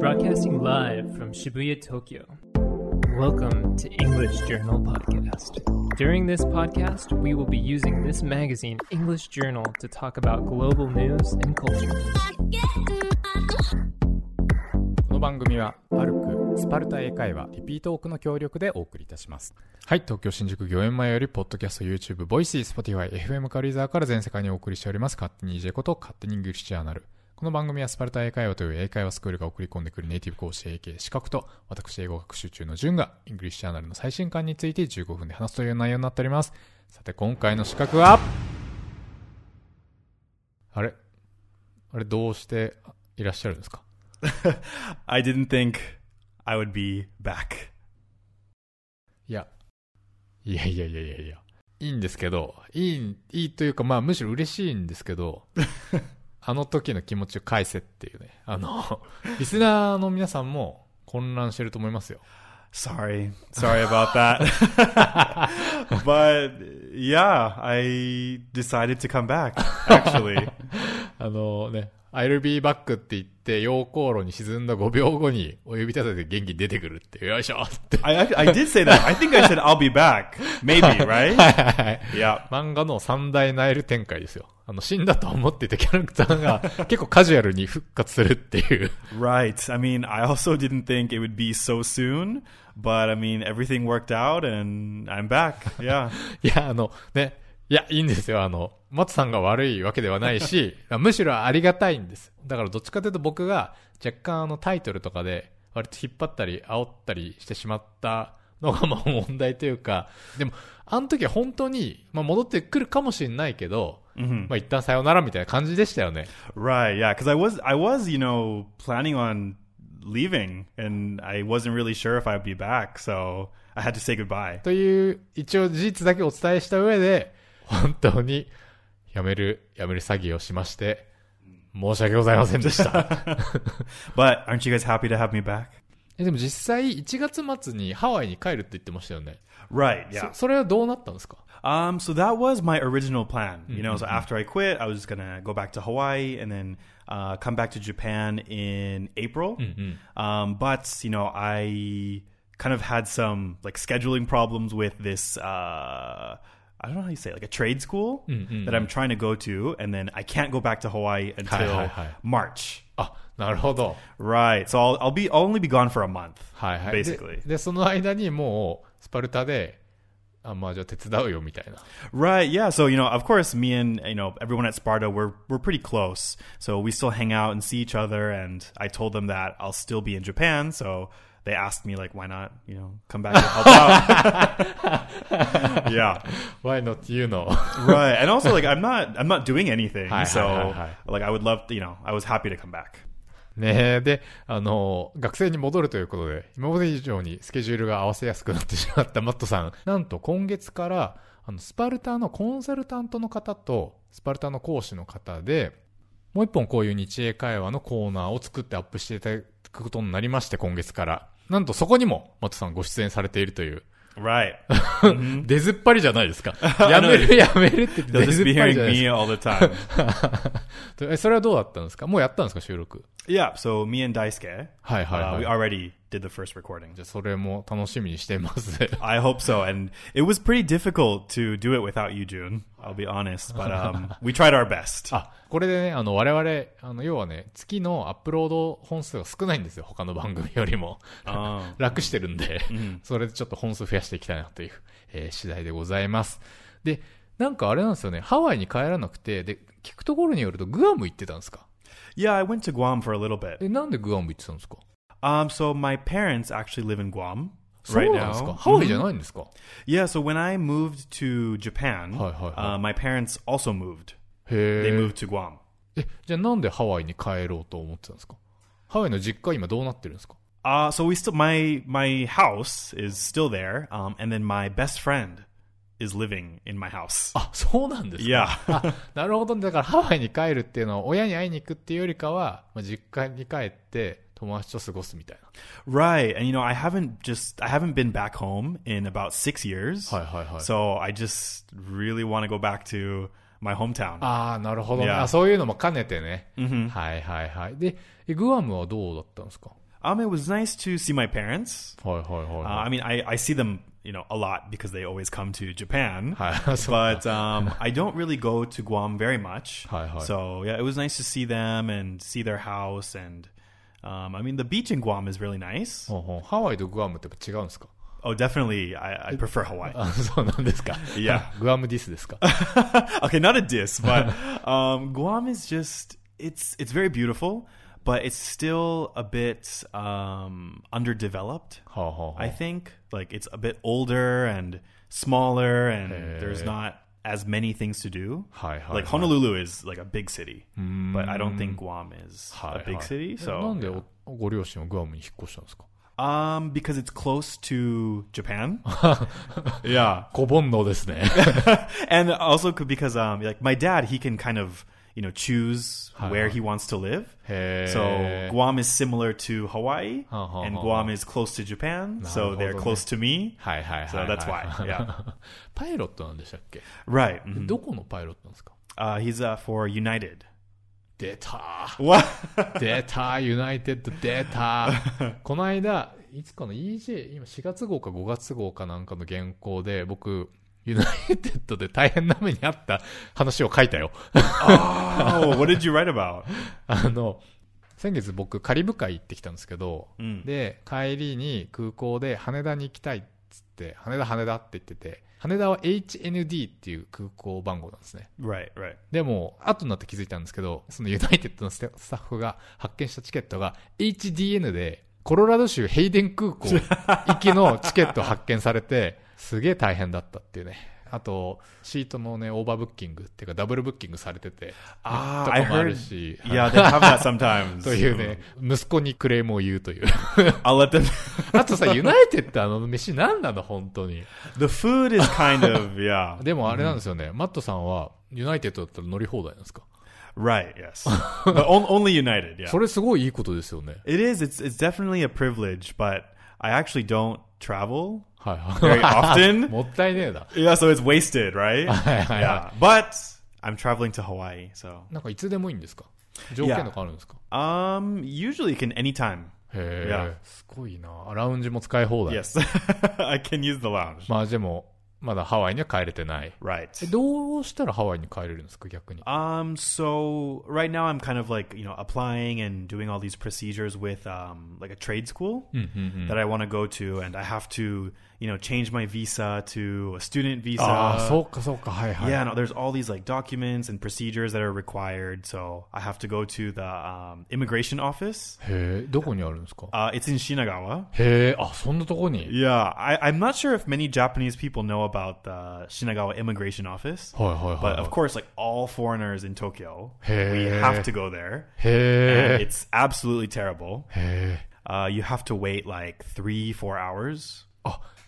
Broadcasting live from Shibuya, Tokyo. Welcome to English Journal Podcast. During this podcast, we will be using this magazine, English Journal, to talk about global news and culture. この番組はパルクスパルタ英会話リピートオークの協力でお送りいたしますはい東京新宿御苑前よりポッドキャスト YouTube ボイシー Spotify FM 軽井沢から全世界にお送りしております勝手に EJ こと勝手にイングリッシュジャーナルこの番組はスパルタ英会話という英会話スクールが送り込んでくるネイティブ講師 AK 資格と私英語学習中の順が English Journal の最新刊について15分で話すという内容になっております。さて今回の資格は？あれ？あれどうしていらっしゃるんですか？I didn't think I would be back. いや、いやいやいやいやいや、いいんですけど、いい、いいというか、まあむしろ嬉しいんですけど、あの時の気持ちを返せっていうね、あの、リスナーの皆さんも混乱してると思いますよ。Sorry. Sorry about that. but yeah, I decided to come back, actually. あのね、I'll be back って言って、溶鉱炉に沈んだ5秒後にお指立てて元気に出てくるってよいしょって。I, I, did say that. I think I said I'll be back. Maybe, right? はい。yeah. 漫画の三大ナイル展開ですよ。あの、死んだと思っていたキャラクターが 結構カジュアルに復活するっていう。Right. I mean, I also didn't think it would be so soon, but I mean, everything worked out and I'm back. Yeah. いや、あの、ね、いや、いいんですよ。あの、松さんが悪いわけではないし、むしろありがたいんです。だからどっちかというと僕が若干あのタイトルとかで割と引っ張ったり煽ったりしてしまったのがまあ問題というか、でも、あの時は本当に、まあ戻ってくるかもしれないけど、まあ一旦さよならみたいな感じでしたよね。Right, yeah, because I was I was you know planning on leaving, and I wasn't really sure if I'd be back, so I had to say goodbye. という、一応事実だけお伝えした上で、本当に、辞める、辞める詐欺をしまして、申し訳ございませんでした。But aren't you guys happy to have me back? えでも実際1月末にハワイに帰るって言ってましたよね。Right, yeah. そそれはどうなったんですか Um, so that was my original plan. You know, so after I quit, I was just gonna go back to Hawaii and then uh, come back to Japan in April. Um, but you know, I kind of had some like scheduling problems with this. Uh, I don't know how you say it, like a trade school that I'm trying to go to, and then I can't go back to Hawaii until hi, hi. March. あ、なるほど。 Right. So I'll I'll be I'll only be gone for a month. はいはい。 Basically. でで、その間にもう、スパルタで、あ、まあじゃあ手伝うよみたいな。 Right. Yeah. So you know, of course, me and you know everyone at Sparta, we're we're pretty close. So we still hang out and see each other. And I told them that I'll still be in Japan. So they asked me like, why not? You know, come back and help out. yeah. Why not you know? Right. And also, like, I'm not I'm not doing anything. Hi, hi, so like, I would love. To, you know, I was happy to come back. ねえ、で、あの、学生に戻るということで、今まで以上にスケジュールが合わせやすくなってしまったマットさん。なんと今月から、あの、スパルタのコンサルタントの方と、スパルタの講師の方で、もう一本こういう日英会話のコーナーを作ってアップしていただくことになりまして、今月から。なんとそこにも、マットさんご出演されているという。Right. 出ずっぱりじゃないですか。やめる やめるって出ずっぱりじゃないです me か all the time. え。それはどうだったんですか？もうやったんですか収録？yeah. So me and Daisuke, はいはいは uh, い。we already did the first recording. じゃあそれも楽しみにしています。I hope so. And it was pretty difficult to do it without you, June. I'll be honest, but um, we tried our best. あ、これでね、あの、我々、あの、要はね、月のアップロード本数が少ないんですよ。他の番組よりも。Oh. 楽してるんで、それでちょっと本数増やしていきたいなという、えー次第でございます。で、なんかあれなんですよね、ハワイに帰らなくて、で、聞くところによるとグアム行ってたんですか？Yeah, I went to Guam for a little bit. え、なんでグアム行ってたんですか？Um, so my parents actually live in Guam そう right なんですか now. ハワイじゃないんですか、 Yeah, so when I moved to Japan, Hi, hi, hi. Uh, my parents also moved. へ They え。 moved to Guam. え、じゃあなんでハワイに帰ろうと思ってたんですかハワイの実家今どうなってるんですか Uh, so we still my my house is still there, um, and then my best friend is living in my house. あ、そうなんですか Yeah. あ、なるほどね。だからハワイに帰るっていうのは親に会いに行くっていうよりかは、まあ、実家に帰って ah, 友達と過ごすみたいな。 Right. And you know, I haven't just I haven't been back home in about 6 years. はいはいはい。 So I just really want to go back to my hometown. ああ、なるほどね。 Yeah. あそういうのも兼ねてね。はいはいはい。で、えグアムはどうだったんですか Um, it was nice to see my parents. はいはいはい Uh, は I mean, I, I see them, you know, a lot because they always come to Japan. い。はい、そう But um, I don't really go to Guam very much. Hi, hi. So yeah, it was nice to see them and see their house. And um, I mean, the beach in Guam is really nice. ほうほうハワイとグアムってやっぱ違うんですか Oh, definitely, I, I prefer Hawaii. あそうなんですか。いやグアムディスですか okay, not a diss, but um, Guam is just it's it's very beautiful, but it's still a bit um, underdeveloped. はあはあはあ I think like it's a bit older and smaller, and there's not as many things to do. はいはいはい Like Honolulu is like a big city, but I don't think Guam is a はい big はい city. え So なんでおご両親はグアムに引っ越したんですか um, because it's close to Japan. yeah, 小煩悩ですね。 and also could- because um, like my dad, he can kind of you know choose where he wants to live. へ So ー Guam is similar to Hawaii, and Guam is close to Japan, so they're close to me. はいはいはいはい。So that's why, yeah. パイロットなんでしたっけ Right. mhm. どこのパイロットなんですか Uh, he's uh, for United. 出た What? 出たユナイテッド出たこの間、いつかの EJ、今4月号か5月号かなんかの原稿で、僕、ユナイテッドで大変な目にあった話を書いたよ。oh, what did you write about? あの、先月僕カリブ海行ってきたんですけど、うんで、帰りに空港で羽田に行きたいっつって、羽田羽田って言ってて、羽田は HND っていう空港番号なんですね。Right, right. でも、後になって気づいたんですけど、そのユナイテッドのスタスタッフが発券したチケットが HDN で、コロラド州ヘイデン空港行きのチケット発券されて、すげえ大変だったっていうね。あと、シートのね、オーバーブッキングっていうかダブルブッキングされてて、あーとかもあるし、Yeah, they have that sometimes. というね、息子にクレームを言うという。I'll let them. あとさ、ユナイテッドあの飯何なの？本当に。the food is kind of yeah. でもあれなんですよね、マットさんはユナイテッドだったら乗り放題なんですか？Right. Yes. but on, only United. Yeah. それすごいいいことですよね。It is. It's it's definitely a privilege, but I actually don't travel はい very はい。 often. もったいねえだ。 yeah, so it's wasted, right? はいはいは yeah. But I'm traveling to Hawaii, so なんかいつでもいいんですか条件とかあるんですか um usually it can anytime. へえ Yeah.、すごいな。ラウンジも使い放題。 Yes. I can use the lounge. まあでも、まだハワイには帰れてない。 Right. えどうしたらハワイに帰れるんですか逆に。 Um, so right now I'm kind of like, you know, applying and doing all these procedures with um like a trade school that I want to go to and I have to, you know, change my visa to a student visa. Ah, Yeah, no, there's all these like documents and procedures that are required. So I have to go to the um, immigration office. Uh, it's in Shinagawa. Yeah, I, am not sure if many Japanese people know about the Shinagawa immigration office. But of course, like all foreigners in Tokyo, we have to go there. And it's absolutely terrible. Uh, you have to wait like three, four hours.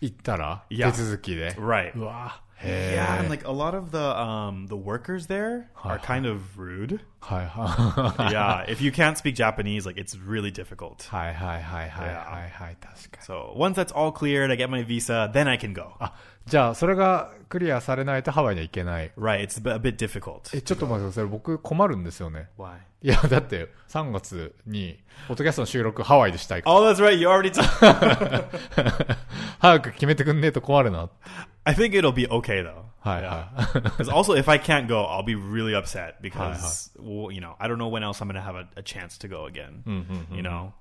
あ、行ったらいや手続きで。 Right. うわへえ。 Yeah, and like a lot of the um, the workers there are kind of rude. はいはい。 yeah, if you can't speak Japanese, like it's really difficult. はいはいはいはいはいはい。確かに。 So once that's all cleared, I get my visa, then I can go. あ、 じゃあ、それがクリアされないとハワイには行けない。Right, it's a bit, difficult. え、ちょっと待ってください。僕困るんですよね。Why? いや、だって、3月に、ポッドキャストの収録ハワイでしたいから。Oh, that's right. You already. T- 早く決めてくんねえと困るな。I think it'll be okay though. はいは Because also, if I can't go, I'll be really upset because well, you know I don't know when else I'm gonna have a, a chance to go again. You know.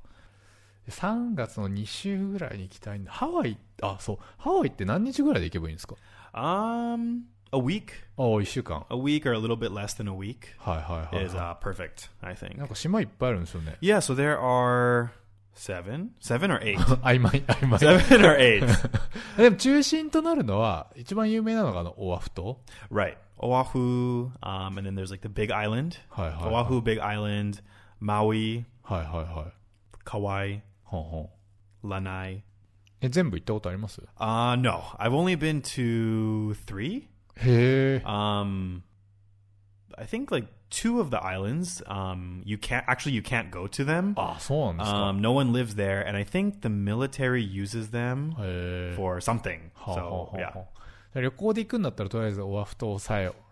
い。3月の2週ぐらいに行きたいんだ。ハワイ、あ、そう。ハワイって何日ぐらいで行けばいいんですか Um, a week, あ、1週間。a week, or a little bit less than a week はいはいはい、is は uh, perfect. I い。think. なんか島いっぱいあるんですよね。Yeah. So there are seven, seven or eight, 曖昧、曖昧。seven or eight. でも中心となるのは、一番有名なのがあの、オアフ島 right. Oahu, um, and then there's like the Big Island. はいはいはい。Oahu, Big Island, Maui, はいはいはい。Kauai, ほんほん Lanai. え、全部行ったことあります Uh, no, I've only been to three. へえ。 Um, I think like two of the islands. Um, you can't actually you can't go to them. あ、そうなんですか。 Um, no one lives there, and I think the military uses them へえ。 for something. はあはあ So はあ yeah, はあ旅行で行くんだったらとりあえずオアフ島さえ 言っとけば大丈夫。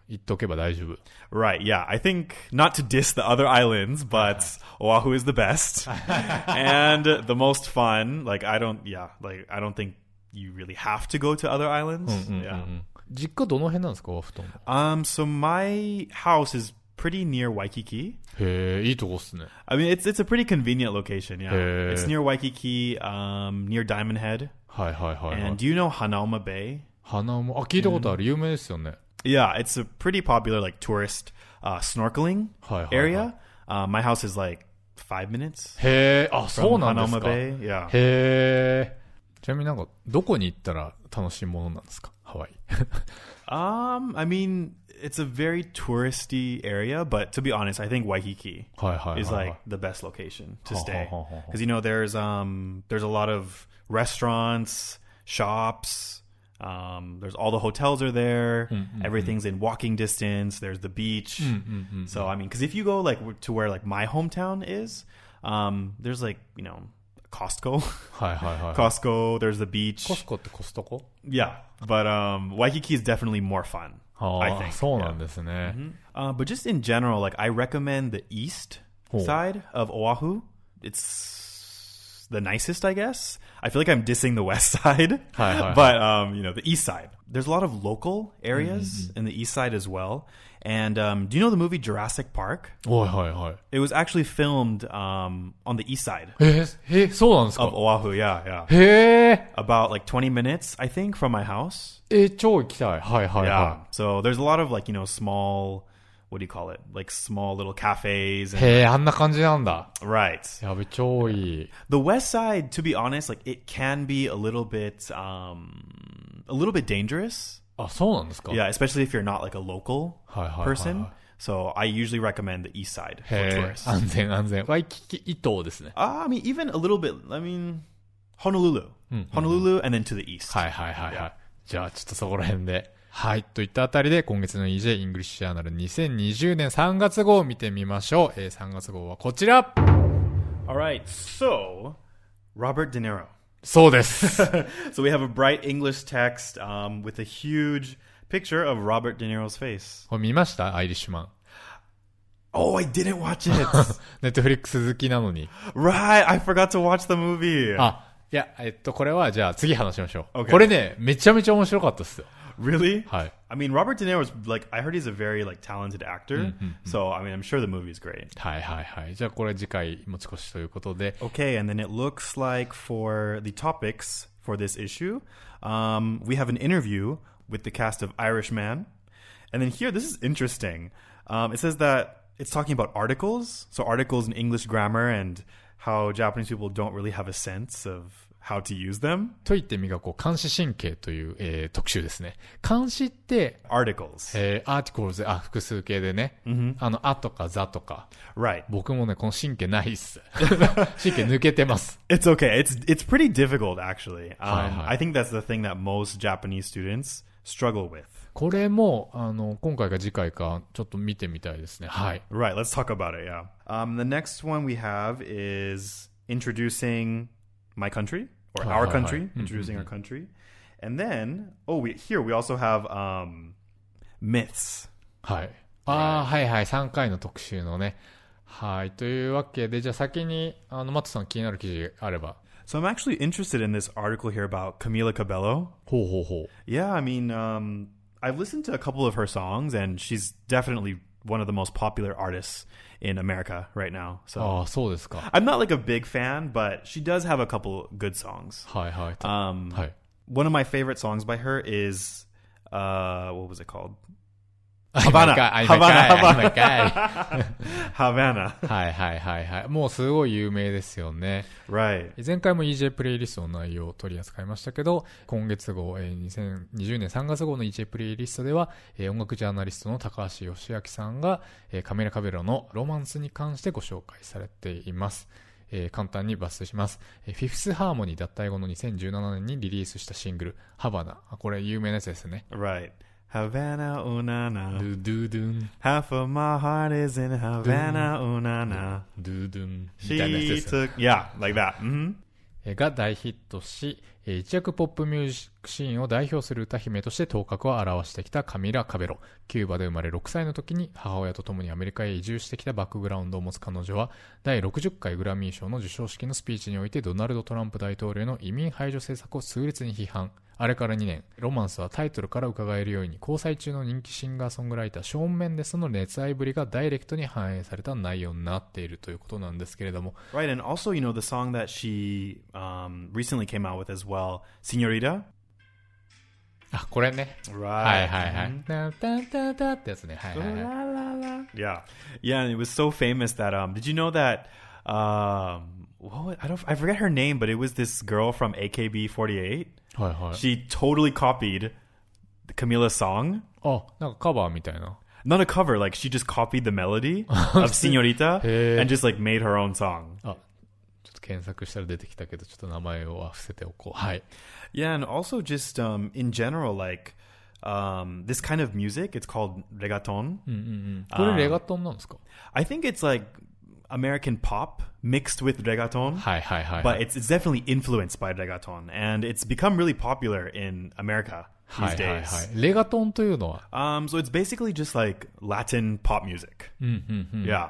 Right. Yeah. I think not to diss the other islands, but Oahu is the best and the most fun. Like I don't. Yeah. Like I don't think you really have to go to other islands. Yeah. 実家どの辺なんですか、オアフ島の。 Um. So my house is pretty near Waikiki. へえ、いいとこっすね。 I mean, it's it's a pretty convenient location. Yeah. Yeah. It's near Waikiki. Um. Near Diamond Head. はいはいはい、はい And。do you know Hanauma Bay? 花も、あ、聞いたことある。有名ですよね。 Yeah. It's a pretty popular like tourist uh, snorkeling はいはいはい area. Uh, my house is like five minutes. へえ、あ、そう from なんです Hanauma か。へ Bay. Yeah. え。ちなみになんか、どこに行ったら楽しいものなんですかハワイ。 Um, I mean, it's a very touristy area, but to be honest, I think Waikiki はいはいはい、はい。 is like the best location to Ha, stay ha, ha, ha, ha. because you know there's um there's a lot of restaurants, shops. um, there's all the hotels are there. Mm-hmm. Everything's in walking distance. There's the beach. Mm-hmm. So I mean, because if you go like to where like my hometown is, um, there's like you know Costco. hi, hi, hi. Costco. There's the beach. Costco the Costco. Yeah, but um, Waikiki is definitely more fun. Oh, I think. So yeah. mm-hmm. uh, but just in general, like I recommend the east oh. side of Oahu. It's the nicest, I guess. I feel like I'm dissing the West Side, hi, hi, but um, you know the East Side. There's a lot of local areas mm-hmm. in the East Side as well. And um, do you know the movie Jurassic Park? Oh, hi, hi. It was actually filmed um, on the east side hey, hey, so of Oahu. Yeah, yeah. About like 20 minutes, I think, from my house. Eh, yeah. So there's a lot of like you know small what do you call it? Like small little cafes. い。 And, へえ、あんな感じなんだ。 right. やべ、超いい。 The west side, to be honest, like it can be a little bit, um, a little bit dangerous. あ、そうなんですか Yeah, especially if you're not like a local はいはいはいはい person. So I usually recommend the east side for へえ tourists. 安全安全。ワイキキ伊東ですね。 Uh, I mean, even a little bit. I mean, Honolulu, Honolulu, and then to the east. はいはいはいはい。じゃあちょっとそこら辺で。 はい。といったあたりで今月の EJ イングリッシュジャーナル2020年3月号を見てみましょう。えー、3月号はこちら All right. So Robert De Niro. そうです。So we have a bright English text um, with a huge picture of Robert De Niro's face. これ見ましたアイリッシュマン。Oh, I didn't watch it. ネットフリックス好きなのに。right, I forgot to watch the movie. あ、いや、えっと、これはじゃあ次話しましょう。Okay. これね、めちゃめちゃ面白かったっすよ。Really? はい。 I mean, Robert De Niro is like I heard he's a very like talented actor. So I mean, I'm sure the movie's great. はいはいはい。じゃあこれ次回持ち越しということで。 Okay, and then it looks like for the topics for this issue, um, we have an interview with the cast of Irishman, and then here this is interesting. Um, it says that it's talking about articles, so articles in English grammar and how Japanese people don't really have a sense of how to use them. と言ってみがこう、監視神経という、えー特集ですね。監視って、Articles, えー、アーティコルズ、あ、複数形でね。あの、あとかザとか。right? 僕もね、この神経ないっす。神経抜けてます。It's okay. It's it's pretty difficult actually. Um, hi. I think that's the thing that most Japanese students struggle with. これも、あの、今回か次回か、ちょっと見てみたいですね。はい。Right, let's talk about it, yeah. Um, the next one we have is introducing my country or Hi, our hi, country, hi. introducing our country. And then, oh, we, here we also have um, myths. はい。ああ、はいはい。3回の特集のね。はい。というわけで、じゃあ先に、あの、マットさん気になる記事あれば。 So I'm actually interested in this article here about Camila Cabello. ほうほうほう。 Yeah, I mean, um, I've listened to a couple of her songs, and she's definitely one of the most popular artists in America right now. So ああ、そうですか。 I'm not like a big fan, but she does have a couple good songs. はいはい。 Um, はい。 one of my favorite songs by her is uh what was it called あ Havana 今かい、Havana 今かい、Havana 今かい。havana はいはいはいはい。もうすごい有名ですよね。right 前回も EJ プレイリストの内容を取り扱いましたけど、今月号、えー2020年3月号の EJ プレイリストでは、えー音楽ジャーナリストの高橋義明さんが、えーカメラカベロのロマンスに関してご紹介されています。えー簡単に抜粋します。えーフィフスハーモニー脱退後の2017年にリリースしたシングル、ハバナ。あこれ有名なやつですね。right havana ド unana ゥドゥドゥン、half of my heart is in havana ゥドゥン、み she took yeah like that hmm えーが大ヒットし、一躍ポップミュージックシーンを代表する歌姫として頭角を現してきたカミラ・カベロ。キューバで生まれ6歳の時に母親と共にアメリカへ移住してきたバックグラウンドを持つ彼女は、第60回グラミー賞の授賞式のスピーチにおいてドナルド・トランプ大統領の移民排除政策を痛烈に批判。あれから2年、ロマンスはタイトルから伺えるように交際中の人気シンガーソングライターショーン・メンデスの熱愛ぶりがダイレクトに反映された内容になっているということなんですけれども、Right, and also, you know, the song that she um, recently came out with as well, Senorita? あ、これね。 Right. はいはいはい。タンタンタンタンってやつね。はいはいはい。 Yeah, yeah, and it was so famous that um, did you know that um, what was- I don't I forget her name, but it was this girl from AKB48. はいはい。 She totally copied Camila's song. あ、なんかカバーみたいな。 Not a cover, like she just copied the melody of Senorita Hey. and just like made her own song. あ、ちょっと 検索したら出てきたけど、ちょっと名前を伏せておこう。はい。 Yeah, and also just um, in general, like um, this kind of music, it's called reggaeton. これレガトンなんですか I think it's like American pop mixed with reggaeton. はいはいはい。 but it's, it's definitely influenced by reggaeton and it's become really popular in America は these いはいは days. い。レガトンというのは、 Um, so it's basically just like Latin pop music. Yeah.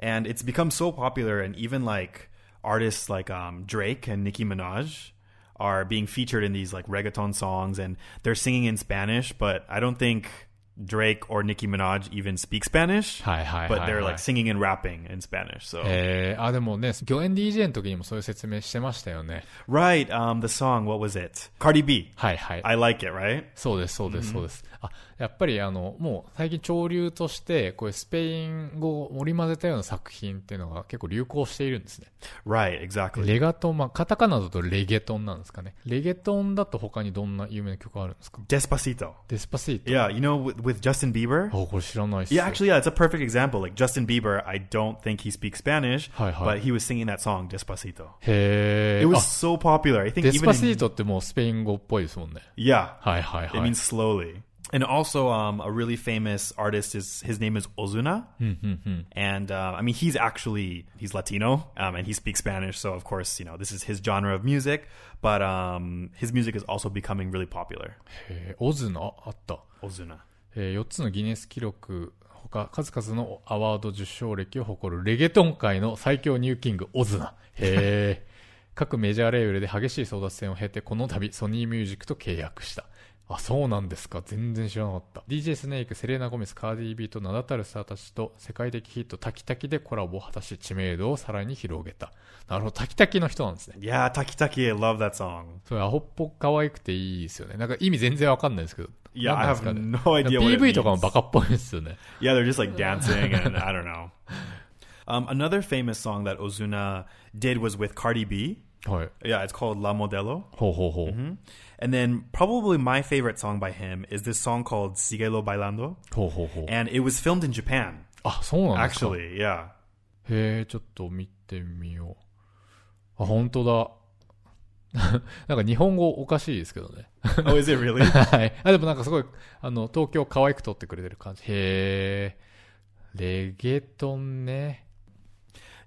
And it's become so popular and even like artists like um, Drake and Nicki Minaj are being featured in these like reggaeton songs and they're singing in Spanish, but I don't think Drake or Nicki Minaj even speak Spanish. はいはいはい But they're はい like singing and rapping in Spanish. So えー、あ、でもね、御苑 DJ の時にもそういう説明してましたよね。 right, um, the song, what was it? Cardi B. はいはい。 I like it, right? そうです、そうです、そうです。あ、 やっぱりあの、もう最近潮流として、こういうスペイン語を織り交ぜたような作品っていうのが結構流行しているんですね。Right, exactly. レガトン、まあ、カタカナだとレゲトンなんですかね。レゲトンだと他にどんな有名な曲あるんですか Despacito. デスパシート。Yeah, you know, with, with Justin Bieber. あ、これ知らないっす。Yeah, actually, yeah, it's a perfect example. Like Justin Bieber, I don't think he speaks Spanish, Hi, hi. but he was singing that song Despacito. へ It ー。was あ、so popular. I think デス even パシー in, トってもうスペイン語っぽいですもんね。yeah, はいはい it はい。means slowly. And also, um, a really famous artist is his name is Ozuna, and uh, I mean he's actually he's Latino, um, and he speaks Spanish. So of course, you know this is his genre of music, but um, his music is also becoming really popular. へーオズナあった。 Ozuna. えー4つのギネス記録ほか数々のアワード受賞歴を誇るレゲトン界の最強ニューキングオズナ。へー各メジャーレーベルで激しい争奪戦を経てこの度ソニーミュージックと契約した。 あ、そうなんですか。全然知らなかった。DJ スネーク、セレーナ・ゴメス、カーディー・ビーと名だたるスターたちと世界的ヒットタキタキでコラボを果たし知名度をさらに広げた。なるほど、タキタキの人なんですね。Yeah, Taki Taki, I love that song. それアホっぽく可愛くていいですよね。なんか意味全然わかんないですけど。Yeah, 何 I have ね no idea what it PV とかも means. バカっぽいですよね。Yeah, they're just like dancing and I don't know. Um, another famous song that Ozuna did was with Cardi B. はい。Yeah, it's called La Modelo. ほうほうほう。And then probably my favorite song by him is this song called Sigelo Bailando. ほうほうほう。And it was filmed in Japan, あ、そうなんですか。actually. Yeah. へえ、ちょっと見てみよう。あ、本当だ。なんか日本語おかしいですけどね。Oh, is it really? はい。あ、でもなんかすごい、あの、東京可愛く撮ってくれてる感じ。へえ。レゲトンね。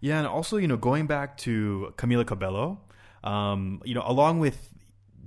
Yeah, and also, you know, going back to Camila Cabello, um, you know, along with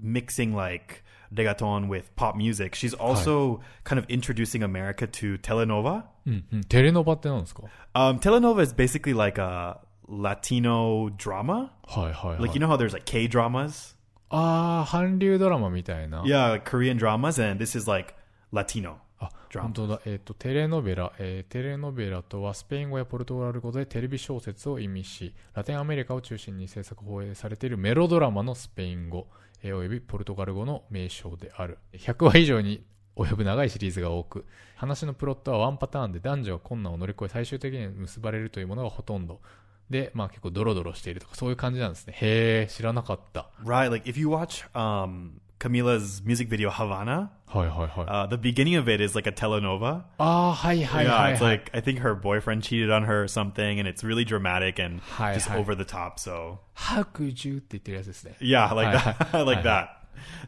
mixing like reggaeton with pop music, she's also kind of introducing America to telenova. うんうん。テレノバって何ですか Um, telenova is basically like a Latino drama. はいはいはい。 Like, you know how there's like K dramas? あー、韓流ドラマみたいな。 Yeah, like Korean dramas, and this is like Latino. あ、本当だ。えっ、と、テレノベラ、えーテレノベラとはスペイン語やポルトガル語でテレビ小説を意味し、ラテンアメリカを中心に制作放映されているメロドラマのスペイン語、えーおよびポルトガル語の名称である。100話以上に及ぶ長いシリーズが多く、話のプロットはワンパターンで男女が困難を乗り越え最終的に結ばれるというものがほとんど。で、まあ結構ドロドロしているとかそういう感じなんですね。へー、知らなかった。Right. Like, if you watch um, Camila's music video Havana, はいはいはい。 uh, the beginning of it is like a telenova. あー、はいはいは yeah, い、 it's はい。 like I think her boyfriend cheated on her or something, and it's really dramatic and Hi, just hi. over the top. So 白獣って言ってるやつですね。 yeah, like Hi, that, like hi. that.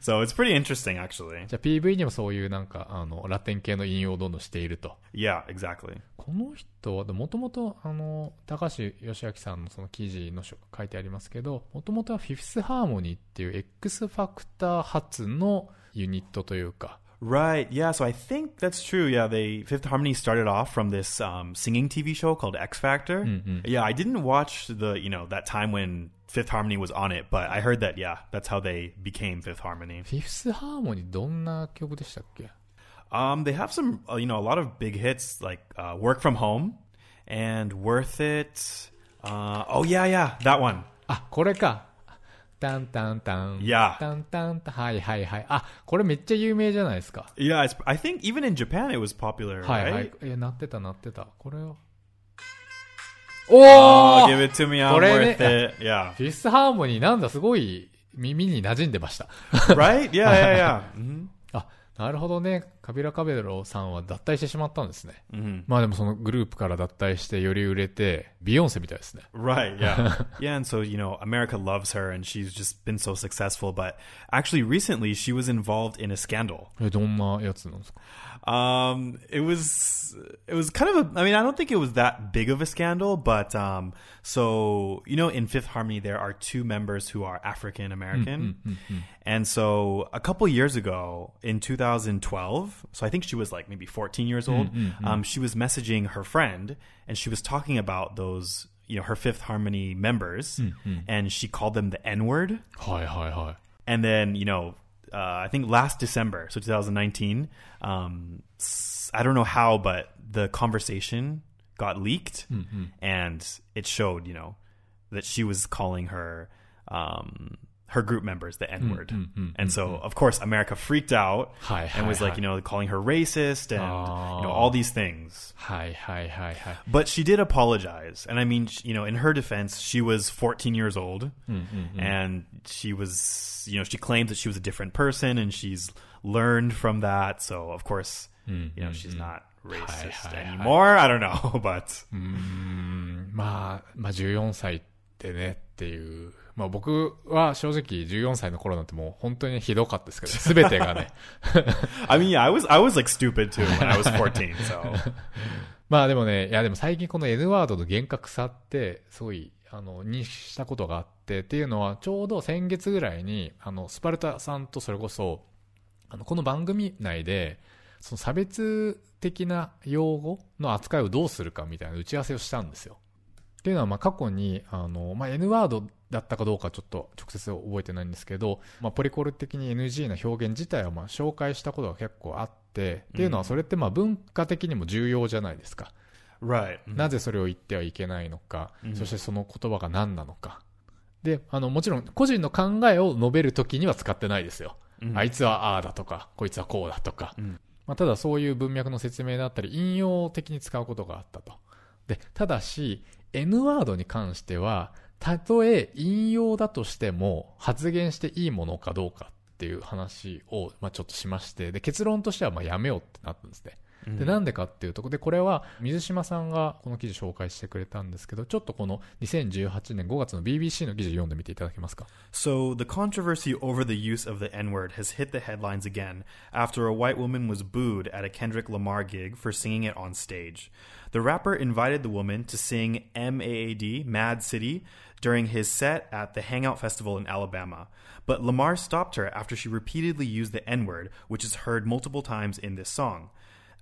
So it's pretty interesting, actually. じゃあ PV にもそういうなんか、あの、ラテン系の引用をどんどんしていると。Yeah, exactly. この人は、もともと、あの、高橋義明さんのその記事の書書いてありますけど、もともとはフィフスハーモニーっていう X ファクター発のユニットというか、Right. Yeah. So I think that's true. Yeah. They Fifth Harmony started off from this um, singing TV show called X Factor. Yeah. I didn't watch the you know that time when Fifth Harmony was on it, but I heard that yeah, that's how they became Fifth Harmony. フィフスハーモニーどんな曲でしたっけ Um, they have some uh, you know a lot of big hits like uh, Work from Home and Worth It. Uh, oh yeah, yeah, that one. あ、これか。タンタンタン。いやタンタンタン。はいはいはい。あ、これめっちゃ有名じゃないですか。 Yeah, it's, I think even in Japan it was popular. はい right? はい。え、鳴ってた鳴ってた。これを。 Oh, お give ー it to me. I'm これね worth it. Yeah. フィフスハーモニーなんだすごい耳に馴染んでました。right? Yeah, yeah, yeah. hmm あ、なるほどね。カビラ・カベロさんは脱退してしまったんですね。hmm まあでもそのグループから脱退してより売れて、ビヨンセみたいですね。Right, yeah. yeah, and so, you know, America loves her and she's just been so successful. But actually, recently, she was involved in a scandal. え、どんなやつなんですか Um, it was it was kind of a. I mean, I don't think it was that big of a scandal, but um, so you know, in Fifth Harmony, there are two members who are African American, mm, mm, mm, mm. and so a couple years ago, in 2012, so I think she was like maybe 14 years mm, old. Mm, um, she was messaging her friend, and she was talking about those. You know her Fifth Harmony members, and she called them the N word. Hi, hi, hi. And then you know uh, I think last December, so 2019, um, I don't know how, but the conversation got leaked and it showed, you know, that she was calling her, um, her group members the N word. and so, of course, America freaked out Hi, and was hi, like, hi. you know, calling her racist and, you know, all these things. はいはいはいはい。 But she did apologize. And I mean, sh- you know, in her defense, she was 14 years old and she was, you know, she claimed that she was a different person and she's learned from that. So, of course, you know, she's not racist hi, hi. anymore. I don't know, but まあ、まあ14歳ってねっていう。 まあ僕は正直14歳の頃なんてもう本当にひどかったですけど、すべてがね。I mean, yeah, I was, I was like stupid too when I was 14. So, まあでもね、いやでも最近この N ワードの厳格さって、すごい、あの、認識したことがあって、っていうのは、ちょうど先月ぐらいに、あの、スパルタさんとそれこそ、あの、この番組内で、その差別的な用語の扱いをどうするかみたいな打ち合わせをしたんですよ。っていうのは、まあ過去に、あの、まあ N ワードだったかどうかちょっと直接覚えてないんですけど、まあポリコル的に NG な表現自体はまあ紹介したことが結構あって、っていうのはそれってまあ文化的にも重要じゃないですか。right. なぜそれを言ってはいけないのか、そしてその言葉が何なのか。で、あの、もちろん個人の考えを述べるときには使ってないですよ。あいつはああだとか、こいつはこうだとか。まあ、ただそういう文脈の説明だったり、引用的に使うことがあったと。で、ただし、N ワードに関しては、たとえ引用だとしても発言していいものかどうかっていう話を、まあ、ちょっとしまして、で、結論としてはまあやめようってなったんですね。で、なんでかっていうと、で、これは水島さんがこの記事紹介してくれたんですけど、ちょっとこの2018年5月の BBC の記事読んでみていただけますか So, the controversy over the use of the N word has hit the headlines again after a white woman was booed at a Kendrick Lamar gig for singing it on stage. The rapper invited the woman to sing MAAD, Mad City, during his set at the Hangout Festival in Alabama. But Lamar stopped her after she repeatedly used the N word, which is heard multiple times in this song.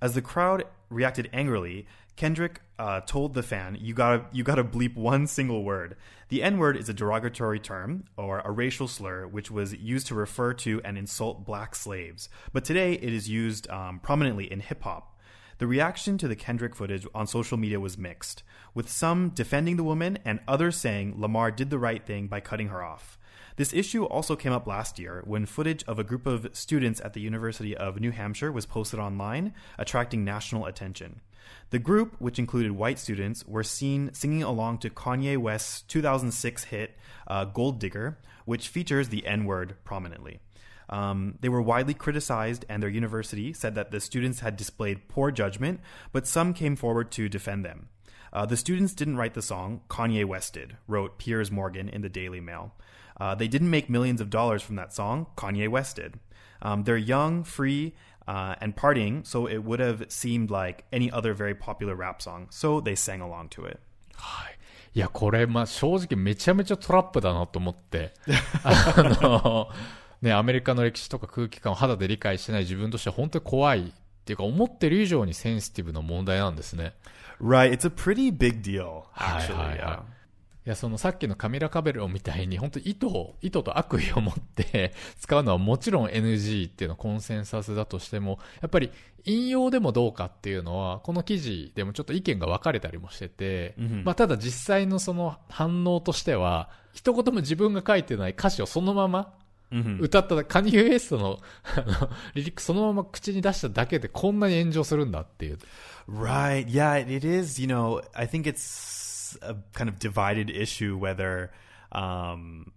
As the crowd reacted angrily, Kendrick uh, told the fan, "You gotta, you gotta bleep one single word. The N-word is a derogatory term or a racial slur which was used to refer to and insult black slaves. But today, it is used um, prominently in hip hop." The reaction to the Kendrick footage on social media was mixed, with some defending the woman and others saying Lamar did the right thing by cutting her off. This issue also came up last year when footage of a group of students at the University of New Hampshire was posted online, attracting national attention. The group, which included white students, were seen singing along to Kanye West's 2006 hit uh, Gold Digger, which features the N word prominently. Um, they were widely criticized, and their university said that the students had displayed poor judgment, but some came forward to defend them. Uh, the students didn't write the song, Kanye West did, wrote Piers Morgan in the Daily Mail. Uh, they didn't make millions of dollars from that song, Kanye West did. Um, they're young, free, uh, and partying, so it would have seemed like any other very popular rap song, so they sang along to it. はい。いや、これ、まあ、正直めちゃめちゃトラップだなと思って、あの、 ね、アメリカの歴史とか空気感を肌で理解してない自分としては本当に怖いっていうか、思ってる以上にセンシティブな問題なんですね。Right, it's a pretty big deal, actually. はいはいはい.いや、そのさっきのカミラ・カベロみたいに、本当意図を、意図と悪意を持って使うのはもちろん NG っていうのはコンセンサスだとしても、やっぱり引用でもどうかっていうのは、この記事でもちょっと意見が分かれたりもしてて、まあただ実際のその反応としては、一言も自分が書いてない歌詞をそのまま歌った、カニエ・ウエストのリリックそのまま口に出しただけでこんなに炎上するんだっていう。Right. Yeah, it is. You know, I think it's a kind of divided issue whether um,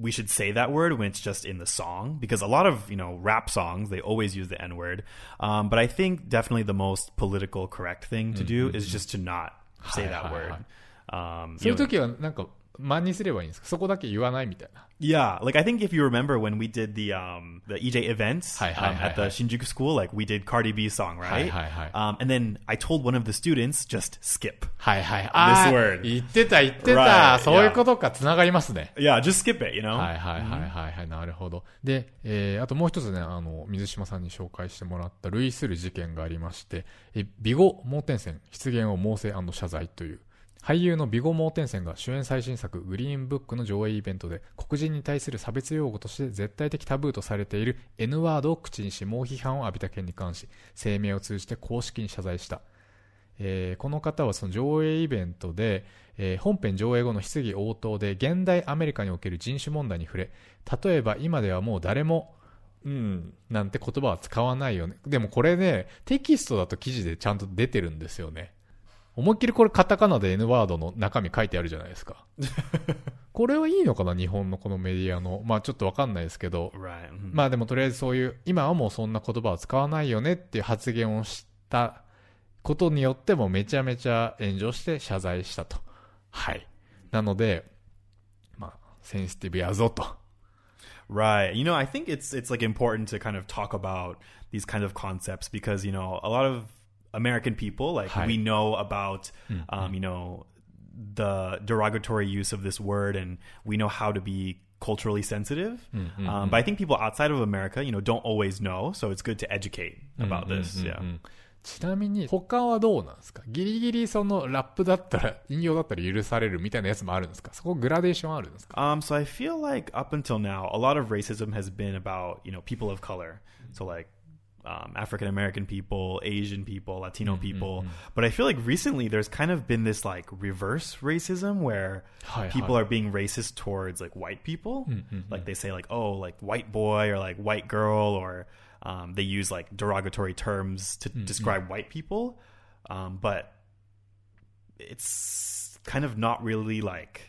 we should say that word when it's just in the song because a lot of you know rap songs they always use the N word. Um, but I think definitely the most political correct thing to do is just to not say that word. Um, そうい you う know, 時はなんか、真似すればいいんですかそこだけ言わないみたいな。Yeah, like I think if you remember when we did the um the EJ events um, at the hi. Shinjuku school, like we did Cardi B's song, right? Um, and then I told one of the students just skip. はいはい。あ This ー word. 言ってた言ってた。そういうことか、つながりますね。Yeah, just skip it, you know. はいはいはいはいはい、なるほど。で、えー、あともう一つね、あの、水島さんに紹介してもらった類する事件がありまして、え、ビゴ盲点線、出現を猛省謝罪という、俳優のビゴ盲点線が主演最新作グリーンブックの上映イベントで黒人に対する差別用語として絶対的タブーとされている N ワードを口にし猛批判を浴びた件に関し声明を通じて公式に謝罪した。えーこの方はその上映イベントで、えー本編上映後の質疑応答で現代アメリカにおける人種問題に触れ例えば今ではもう誰もうんなんて言葉は使わないよね。でもこれねテキストだと記事でちゃんと出てるんですよね。思いっきりこれカタカナで N ワードの中身書いてあるじゃないですか これはいいのかな日本のこのメディアのまあちょっとわかんないですけど Right. mhm. まあでもとりあえずそういう、今はもうそんな言葉を使わないよねっていう発言をしたことによってもめちゃめちゃ炎上して謝罪したと。はい。なので、まあ、センシティブやぞと。Right. You know, I think it's it's like important to kind of talk about these kind of concepts because you know a lot of American people like Hi. we know about um, you know the derogatory use of this word and we know how to be culturally sensitive. Um, but I think people outside of America, you know, don't always know, so it's good to educate about this. Yeah. ちなみに、他はどうなんですかギリギリそのラップだったら、引用だったら許されるみたいなやつもあるんですかそこグラデーションあるんですか Um, so I feel like up until now, a lot of racism has been about you know people of color, so like um, African American people, Asian people, Latino mm, mm, people. Mm. But I feel like recently there's kind of been this like reverse racism where Hi, people hi. are being racist towards like white people. Like they say like oh like white boy or like white girl or um, they use like derogatory terms to describe white people. Um, but it's kind of not really like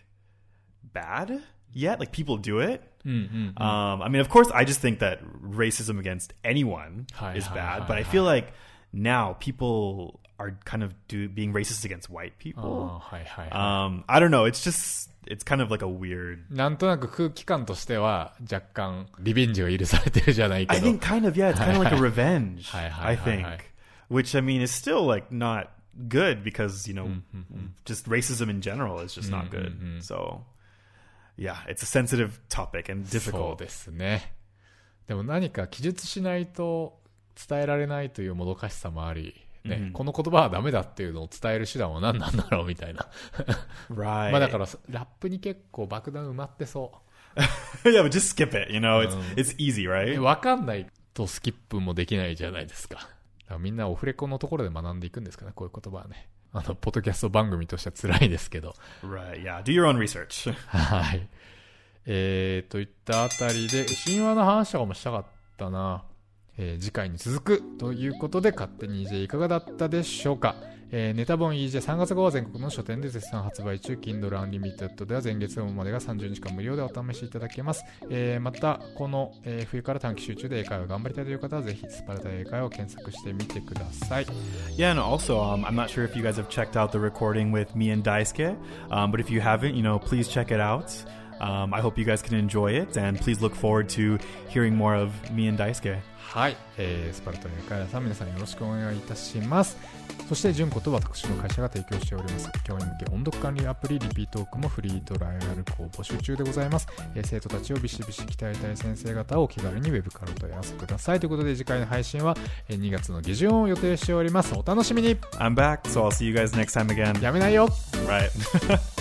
bad yet. Like people do it. Um, I mean, of course, I just think that racism against anyone Hi, is hi, bad, hi, but I hi. feel like now people are kind of do being racist against white あ people. ーはいはいはい。 Um, I don't know. It's just it's kind of like a weird. なんとなく空気感としては若干リベンジが許されてるじゃないけ I ど。 think kind of yeah. It's kind of like a revenge. Hi, hi, I hi, think, hi. which I mean is still like not good because you know just racism in general is just not good. So Yeah, it's a sensitive topic and そう difficult. ですね。でも何か記述しないと伝えられないというもどかしさもあり、ねこの言葉はダメだっていうのを伝える手段は何なんだろうみたいな。Right. まあだからラップに結構爆弾埋まってそ yeah, but just skip it. You know, it's it's easy, う。right? でわかんないとスキップもできないじゃないですか。だからみんなオフレコのところで学んでいくんですかね、こういう言葉はね。あの、ポッドキャスト番組としては辛いですけど。Right. Yeah. Do your own research. はい。えー、といったあたりで、神話の話とかもしたかったな。えー次回に続くということで、勝手に EJ いかがだったでしょうかえーネタ本 EJ3 月号は全国の書店で絶賛発売中 Kindle Unlimited では前月号までが30日間無料でお試しいただけます、えーまたこの、えー冬から短期集中で英会話頑張りたいという方はぜひスパルタ英会話を検索してみてください Yeah, and also, um, I'm not sure if you guys have checked out the recording with me and Daisuke, um, but if you haven't, you know, please check it out. Um, I hope you guys can enjoy it, and please look forward to hearing more of me and Daisuke. はい、えースパルタ英会話さん皆さんよろしくお願いいたします。そして純子と私の会社が提供しております教員向け音読管理アプリリピートークもフリートライアル校募集中でございます、えー生徒たちをビシビシ鍛えたい先生方をお気軽にウェブからお問い合わせください。ということで次回の配信はえー2月の下旬を予定しております。お楽しみに。I'm back, so I'll see you guys next time again. やめないよ。Right.